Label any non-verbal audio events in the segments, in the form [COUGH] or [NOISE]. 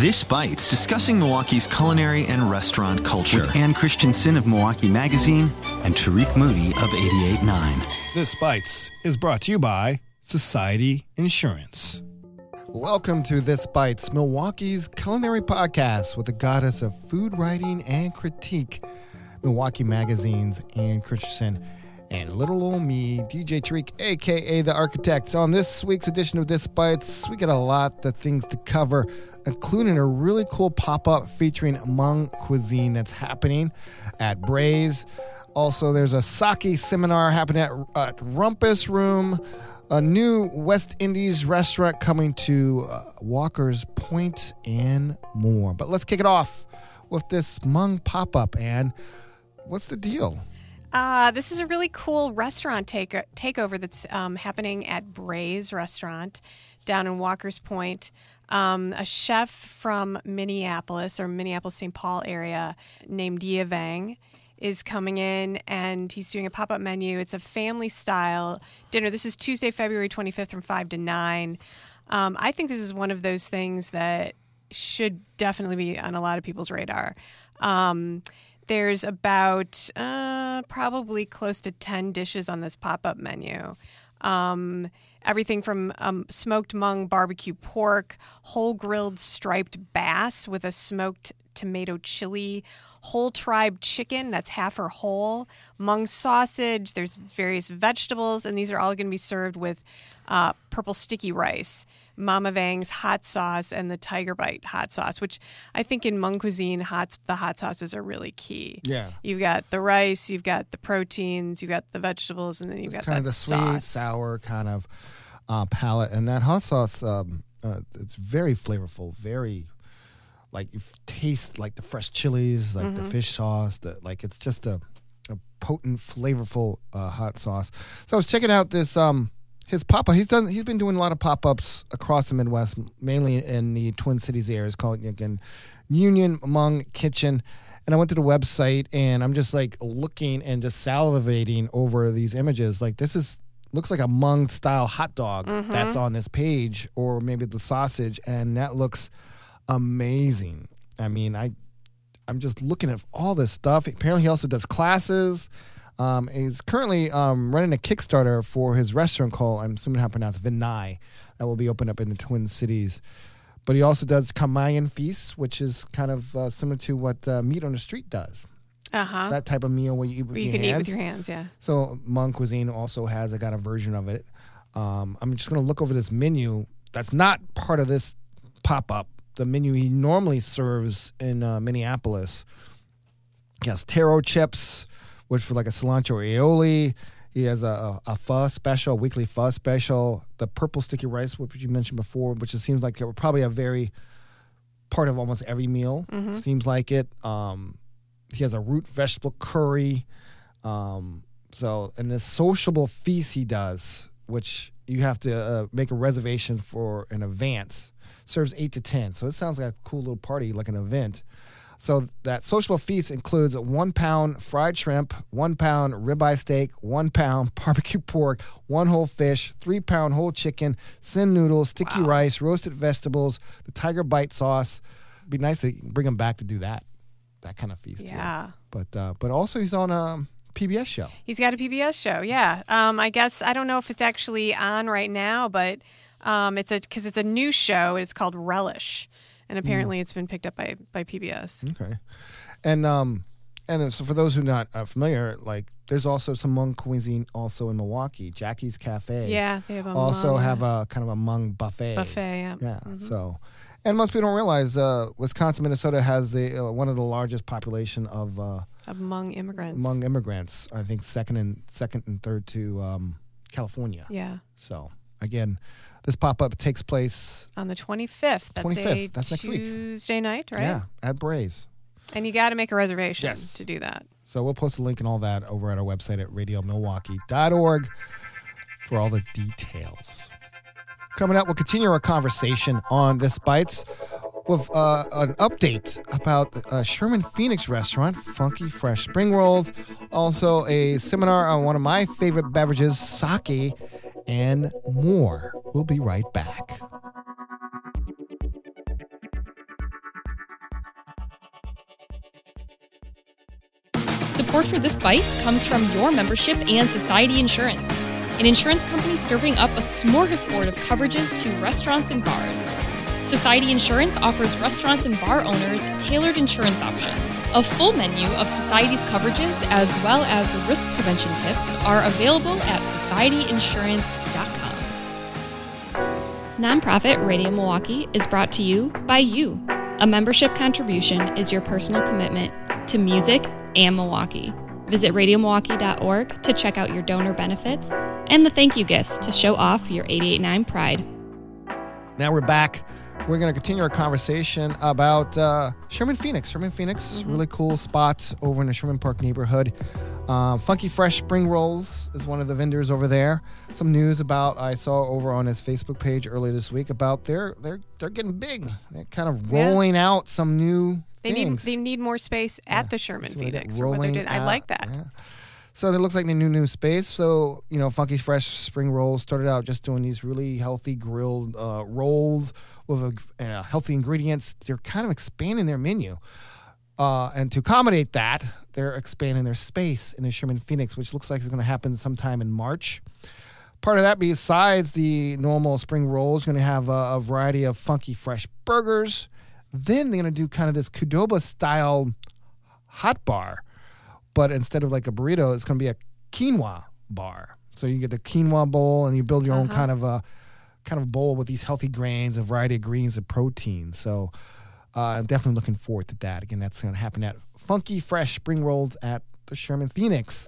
This Bites, discussing Milwaukee's culinary and restaurant culture. With Ann Christensen of Milwaukee Magazine and Tarik Moody of 88.9. This Bites is brought to you by Society Insurance. Welcome to This Bites, Milwaukee's culinary podcast with the goddess of food writing and critique, Milwaukee Magazine's Ann Christensen and little old me, DJ Tarik, aka the architect. On this week's edition of This Bites, we got a lot of things to cover, including a really cool pop up featuring Hmong cuisine that's happening at Braise. Also, there's a sake seminar happening at, at Rumpus Room, a new West Indies restaurant coming to uh, Walker's Point, and more. But let's kick it off with this Hmong pop up. And what's the deal? Uh, this is a really cool restaurant take- takeover that's um, happening at Braise Restaurant down in Walker's Point. Um, a chef from Minneapolis or Minneapolis St. Paul area named Yia Vang is coming in and he's doing a pop up menu. It's a family style dinner. This is Tuesday, February 25th from 5 to 9. Um, I think this is one of those things that should definitely be on a lot of people's radar. Um, there's about uh, probably close to 10 dishes on this pop up menu. Um, everything from um, smoked Hmong barbecue pork, whole grilled striped bass with a smoked tomato chili, whole tribe chicken that's half or whole, Hmong sausage. There's various vegetables, and these are all going to be served with uh, purple sticky rice. Mama Vang's hot sauce and the Tiger Bite hot sauce, which I think in Hmong cuisine, hot the hot sauces are really key. Yeah, you've got the rice, you've got the proteins, you've got the vegetables, and then you've it's got kind that of sauce. sweet, sour kind of uh, palate, and that hot sauce. Um, uh, it's very flavorful, very like you taste like the fresh chilies, like Mm-hmm. the fish sauce. The like it's just a, a potent, flavorful uh, hot sauce. So I was checking out this. Um, his pop up. He's done. He's been doing a lot of pop ups across the Midwest, mainly in the Twin Cities area. It's called again Union Hmong Kitchen. And I went to the website, and I'm just like looking and just salivating over these images. Like this is looks like a Hmong style hot dog that's on this page, or maybe the sausage, and that looks amazing. I mean, I I'm just looking at all this stuff. Apparently, he also does classes. Um, he's currently um, running a Kickstarter for his restaurant called, I'm assuming how to pronounce Vinai, that will be opened up in the Twin Cities. But he also does Kamayan feasts, which is kind of uh, similar to what uh, Meat on the Street does. Uh huh. That type of meal where you eat with You your can hands. eat with your hands, yeah. So Hmong cuisine also has I got a version of it. Um, I'm just gonna look over this menu. That's not part of this pop up. The menu he normally serves in uh, Minneapolis. He has taro chips, which for like a cilantro aioli. He has a, a, a pho special, a weekly pho special. The purple sticky rice, which you mentioned before, which it seems like it probably a very part of almost every meal. Seems like it. Um, he has a root vegetable curry. Um, so, and this sociable feast he does, which you have to uh, make a reservation for in advance, serves eight to ten. So it sounds like a cool little party, like an event. So that sociable feast includes one pound fried shrimp, one pound ribeye steak, one pound [LAUGHS] barbecue pork, one whole fish, three pound whole chicken, sin noodles, sticky rice, roasted vegetables, the tiger bite sauce. Be nice to bring him back to do that, that kind of feast. too. Yeah. But uh, but also he's on a PBS show. He's got a PBS show, yeah. Um, I guess I don't know if it's actually on right now, but um, it's a because it's a new show. It's called Relish, and apparently it's been picked up by by PBS. Okay, and um, and so for those who are not uh, familiar, like there's also some Hmong cuisine also in Milwaukee. Jackie's Cafe. Yeah, they have a Also Hmong have a kind of a Hmong buffet. buffet. Yeah. Yeah. So, and most people don't realize uh, Wisconsin, Minnesota has the uh, one of the largest population of Hmong immigrants. Among immigrants. I think second and second and third to um, California. Yeah, So again, this pop up takes place. on the 25th. That's 25th, a that's next week. Tuesday night, right? Yeah, at Braise. And you got to make a reservation Yes. to do that. So we'll post a link and all that over at our website at radiomilwaukee.org for all the details. Coming up, we'll continue our conversation on This Bites with uh, an update about uh, Sherman Phoenix restaurant, Funky Fresh Spring Rolls. Also, a seminar on one of my favorite beverages, sake, and more. We'll be right back. Support for This Bites comes from your membership and Society Insurance, an insurance company serving up a smorgasbord of coverages to restaurants and bars. Society Insurance offers restaurants and bar owners tailored insurance options. A full menu of Society's coverages, as well as risk prevention tips, are available at societyinsurance.com. Nonprofit Radio Milwaukee is brought to you by you. A membership contribution is your personal commitment to music and Milwaukee. Visit radiomilwaukee.org to check out your donor benefits and the thank you gifts to show off your 889 pride. Now we're back. We're going to continue our conversation about uh, Sherman Phoenix. Sherman Phoenix, really cool spot over in the Sherman Park neighborhood. Um, Funky Fresh Spring Rolls is one of the vendors over there. Some news about I saw over on his Facebook page earlier this week about they're they're they're getting big. They're kind of Yeah. rolling out some new They need they need more space at the Sherman So Phoenix. for what they're doing. I like that. yeah. So it looks like the new new space. So you know, Funky Fresh Spring Rolls started out just doing these really healthy grilled uh, rolls with a, healthy ingredients. They're kind of expanding their menu, uh, and to accommodate that, they're expanding their space in the Sherman Phoenix, which looks like it's going to happen sometime in March. Part of that, besides the normal spring rolls, going to have a, a variety of funky fresh burgers. Then they're going to do kind of this Qdoba style hot bar but instead of like a burrito, it's going to be a quinoa bar. So you get the quinoa bowl, and you build your own kind of a kind of bowl with these healthy grains, a variety of greens and protein. So uh, I'm definitely looking forward to that. Again, that's going to happen at Funky Fresh Spring Rolls at the Sherman Phoenix.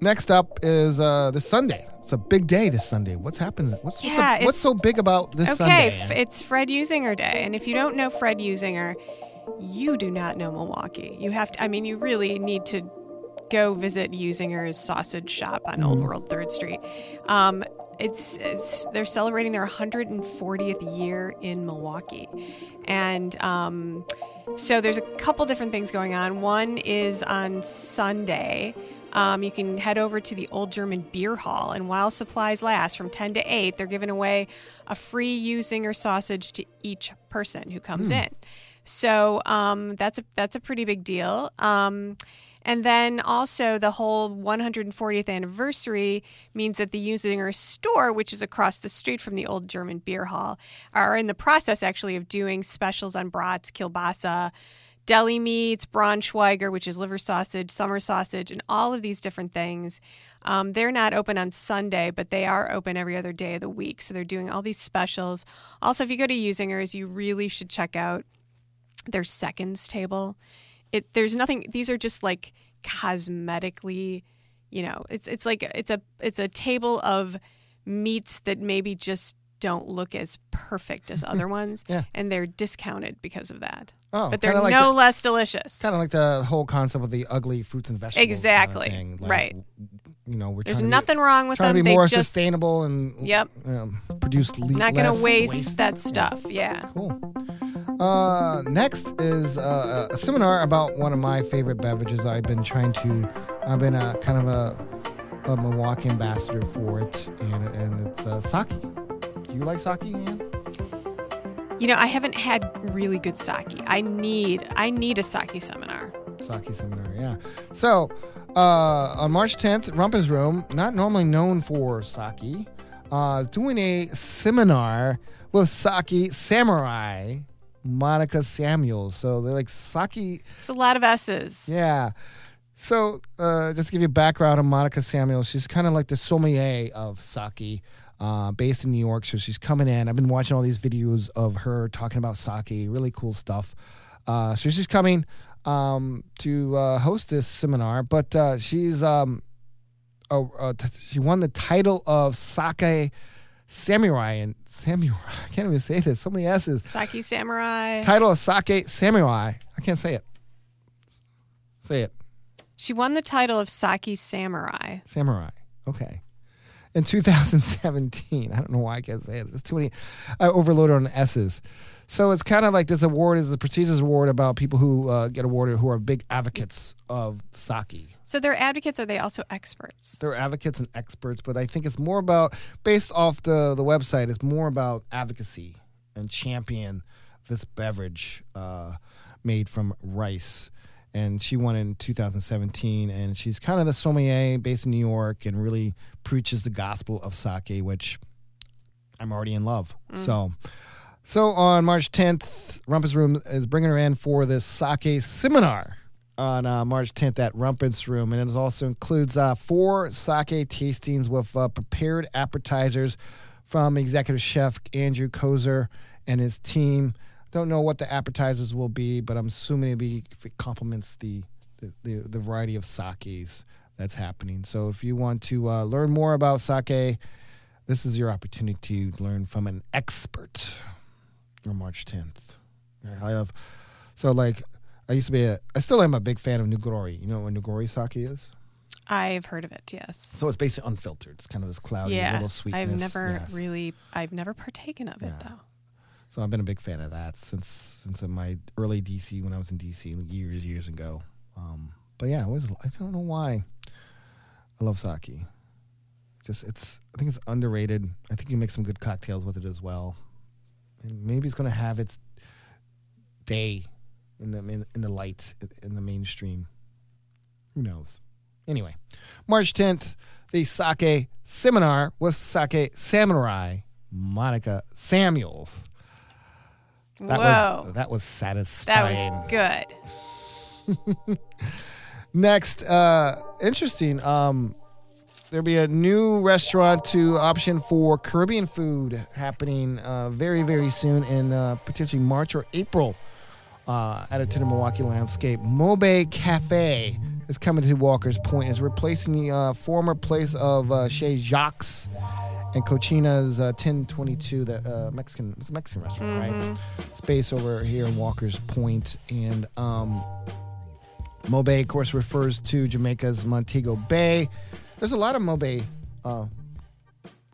Next up is uh, this Sunday. It's a big day this Sunday. What's happening? What's, Yeah, what's, what's so big about this Okay, Sunday? f- it's Fred Usinger Day, and if you don't know Fred Usinger, you do not know Milwaukee. You have to. I mean, you really need to go visit Usinger's Sausage Shop on Old World Third Street. Um, it's, it's they're celebrating their 140th year in Milwaukee, and um, so there's a couple different things going on. One is on Sunday. Um, you can head over to the Old German Beer Hall, and while supplies last, from 10 to 8, they're giving away a free Usinger sausage to each person who comes in. So um, that's a that's a pretty big deal. Um, and then also the whole 140th anniversary means that the Usinger store, which is across the street from the old German beer hall, are in the process actually of doing specials on brats, kielbasa, deli meats, Braunschweiger, which is liver sausage, summer sausage, and all of these different things. Um, they're not open on Sunday, but they are open every other day of the week. So they're doing all these specials. Also, if you go to Usinger's, you really should check out their seconds table. It there's nothing. These are just like cosmetically, you know. It's it's like it's a it's a table of meats that maybe just don't look as perfect as other [LAUGHS] ones, Yeah. and they're discounted because of that. Oh, but they're like no the- less delicious. kind of like the whole concept of the ugly fruits and vegetables. kind of Exactly. Like, Right. You know, we're There's trying to be- nothing wrong with trying them. to be they more just sustainable and Yep. um, produce not going less to waste that stuff. Yeah. Cool. Uh, next is uh, a seminar about one of my favorite beverages. I've been trying to. I've been a kind of a, a Milwaukee ambassador for it, and and it's uh, sake. Do you like sake, Ann? You know, I haven't had really good sake. I need I need a sake seminar. Sake seminar, yeah. So, uh, on March 10th, Rumpus Room, not normally known for sake, uh, doing a seminar with sake samurai, Monica Samuels. So they're like sake, It's a lot of S's. yeah. So, uh, just to give you background on Monica Samuels, she's kind of like the sommelier of sake, uh, based in New York. So she's coming in. I've been watching all these videos of her talking about sake, really cool stuff. Uh, so she's coming um, to uh, host this seminar, but uh, she's um, oh, uh, she won the title of sake samurai and samurai. [LAUGHS] I can't even say this. So many S's. Sake samurai. Title of sake samurai. I can't say it. Say it. She won the title of Sake Samurai. Samurai. Okay. In 2017. I don't know why I can't say it. There's too many. I overloaded on S's. So it's kind of like this award is a prestigious award about people who uh, get awarded who are big advocates of sake. So they're advocates. Are they also experts? They're advocates and experts, but I think it's more about, based off the, the website, it's more about advocacy and champion this beverage uh, made from rice. and she won in 2017. And she's kind of the sommelier based in New York, and really preaches the gospel of sake, which I'm already in love. So, so on March 10th, Rumpus Room is bringing her in for this sake seminar on uh, March 10th at Rumpus Room, and it also includes uh, four sake tastings with uh, prepared appetizers from executive chef Andrew Kozer and his team. Don't know what the appetizers will be, but I'm assuming it'll be it complements the the, the, the variety of sakes that's happening. So if you want to uh, learn more about sake, this is your opportunity to learn from an expert on March 10th. I have so like I used to be a I still am a big fan of Nigori. You know what Nigori sake is? I've heard of it. Yes. So it's basically unfiltered. It's kind of this cloudy yeah, little sweetness. I've never Yes. really, I've never partaken of it Yeah. though. So I've been a big fan of that since since my early DC when I was in DC years years ago. Um, but yeah, I was I don't know why I love sake. Just it's I think it's underrated. I think you make some good cocktails with it as well. And maybe it's going to have its day in the in, in the light in the mainstream. Who knows? Anyway, March 10th, the sake seminar with sake samurai Monica Samuels. That Whoa, was that was satisfying. that was good. [LAUGHS] Next, uh, interesting. Um, there'll be a new restaurant to option for Caribbean food happening uh, very, very soon in uh, potentially March or April. Uh, added to the Milwaukee landscape, MoBay Cafe is coming to Walker's Point. It's replacing the uh, former place of uh, Chez Jacques and Cochina's uh, 1022, the uh, Mexican, it's a Mexican restaurant, right? Space over here in Walker's Point, and um, MoBay, of course, refers to Jamaica's Montego Bay. There's a lot of MoBay uh,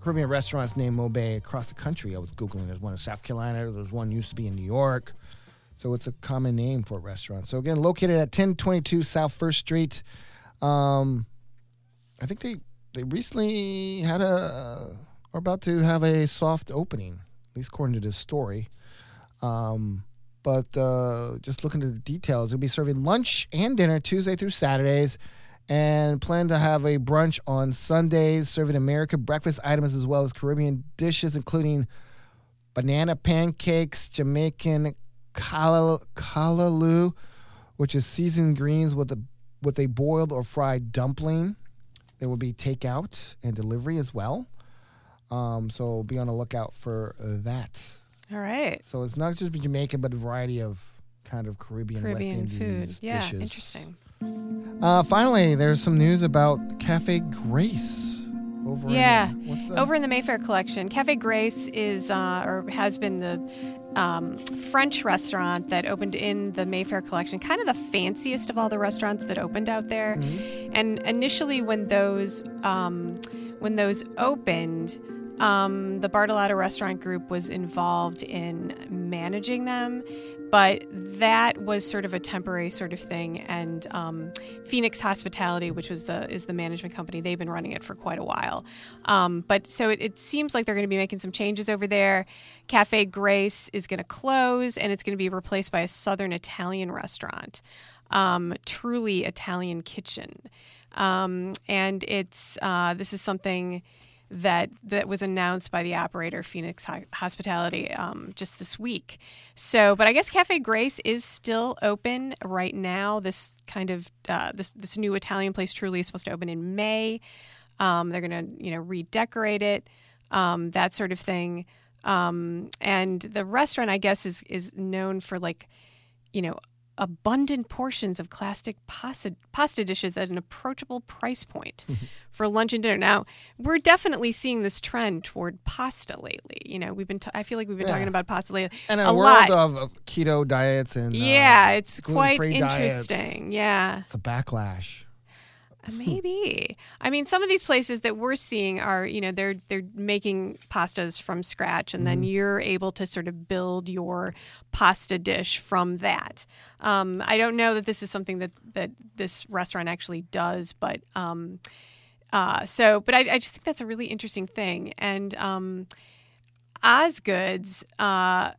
Caribbean restaurants named MoBay across the country. I was Googling. There's one in South Carolina. There's one used to be in New York. So it's a common name for a restaurant. So again, located at 1022 South First Street. Um, I think they they recently had a are about to have a soft opening, at least according to this story. Um, but uh, just looking at the details, it'll be serving lunch and dinner Tuesday through Saturdays, and plan to have a brunch on Sundays, serving American breakfast items as well as Caribbean dishes, including banana pancakes, Jamaican callaloo, which is seasoned greens with a with a boiled or fried dumpling. There will be takeout and delivery as well. Um, so be on the lookout for uh, that. All right, So it's not just Jamaican, but a variety of kind of Caribbean, Caribbean West Indian food. Yeah, dishes. interesting. Uh, finally, there's some news about Cafe Grace over. Yeah. in, Over in the Mayfair collection, Cafe Grace is uh, or has been the um, French restaurant that opened in the Mayfair collection, kind of the fanciest of all the restaurants that opened out there. And initially, when those um, when those opened, um, the Bartolotta Restaurant Group was involved in managing them, but that was sort of a temporary sort of thing. And um, Phoenix Hospitality, which was the is the management company, they've been running it for quite a while. Um, but so it, it seems like they're going to be making some changes over there. Cafe Grace is going to close, and it's going to be replaced by a Southern Italian restaurant, um, truly Italian kitchen. Um, and it's uh, this is something that that was announced by the operator Phoenix Hospitality um, just this week. So, but I guess Cafe Grace is still open right now. This kind of uh, this this new Italian place truly is supposed to open in May. Um, they're going to you know redecorate it, um, that sort of thing. Um, and the restaurant, I guess, is is known for like you know abundant portions of classic pasta, pasta dishes at an approachable price point [LAUGHS] for lunch and dinner. Now, we're definitely seeing this trend toward pasta lately. You know, we've been t- I feel like we've been Yeah. talking about pasta lately and in a a world lot. of, keto diets and uh, yeah, it's quite gluten-free diets. interesting. Yeah. it's a backlash. Maybe. I mean, some of these places that we're seeing are, you know, they're they're making pastas from scratch, and then you're able to sort of build your pasta dish from that. Um, I don't know that this is something that that this restaurant actually does, but um, uh, so, but I, I just think that's a really interesting thing. And um, Osgoods uh,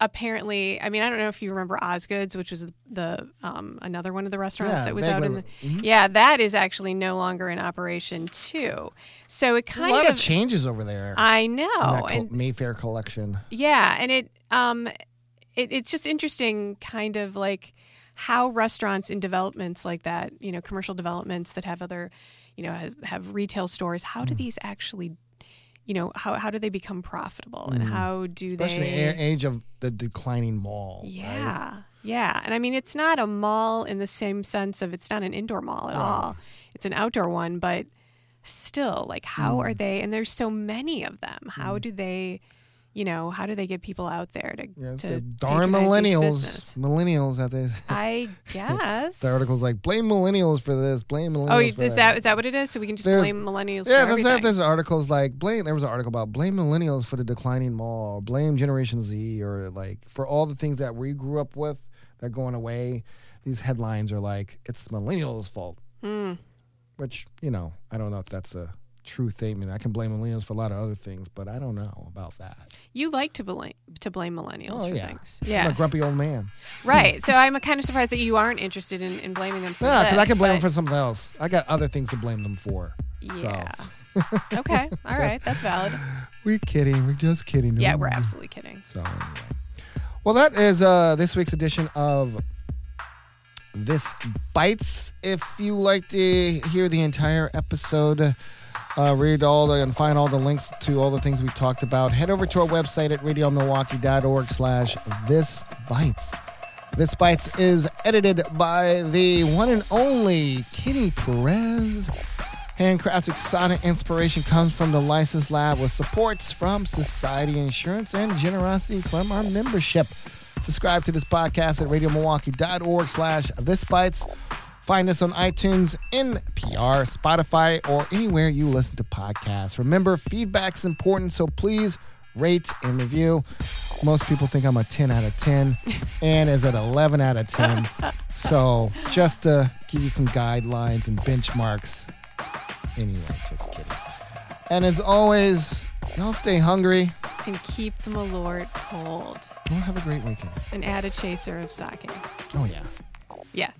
apparently, I mean, I don't know if you remember Osgood's, which was the um, another one of the restaurants Yeah, that was out in. The. Mhm. Yeah, that is actually no longer in operation too. So it a kind lot of, of changes over there. I know, and Mayfair collection. yeah, and it um, it, it's just interesting, kind of like how restaurants in developments like that, you know, commercial developments that have other, you know, have, have retail stores. How Mm. do these actually, you know, how how do they become profitable, and how do Mm. Especially they? the age of the declining mall. right? Yeah. Yeah. And I mean, it's not a mall in the same sense of it's not an indoor mall at all. It's an outdoor one, but still, like, how Mm. are they? And there's so many of them. How do they, you know, how do they get people out there to, Yeah, to [LAUGHS] [LAUGHS] the darn millennials. Millennials out there. I guess. The article's like blame millennials for this, blame millennials. Oh, you- for is that is that what it is? So we can just There's- blame millennials Yeah, for that's everything. there's articles like blame. There was an article about blame millennials for the declining mall, blame Generation Z, or like for all the things that we grew up with that are going away. These headlines are like it's millennials' fault, Hmm. which you know I don't know if that's a true statement. I can blame millennials for a lot of other things, but I don't know about that. You like to blame to blame millennials Oh for yeah, things. I'm a grumpy old man. Right. So I'm kind of surprised that you aren't interested in, in blaming them for Yeah, because I can blame them for something else. I got other things to blame them for. Yeah. [LAUGHS] okay. All right. That's valid. We're kidding. We're just kidding. Yeah, we're absolutely kidding. So anyway. Well, that is uh, this week's edition of This Bites. If you like to hear the entire episode, uh, read all the and find all the links to all the things we talked about, head over to our website at radiomilwaukee.org slash This Bites. This Bites is edited by the one and only Kitty Perez. Handcrafted sonic inspiration comes from the License Lab with supports from Society Insurance and generosity from our membership. Subscribe to this podcast at radiomilwaukee.org slash this bites. Find us on iTunes, NPR, Spotify, or anywhere you listen to podcasts. Remember, feedback's important, so please rate and review. Most people think I'm a 10 out of 10, [LAUGHS] and is at 11 out of 10. So just to give you some guidelines and benchmarks, Anyway, just kidding. And as always, y'all stay hungry. And keep the Malort cold. Y'all have a great weekend. And add a chaser of sake. Oh, yeah. yeah.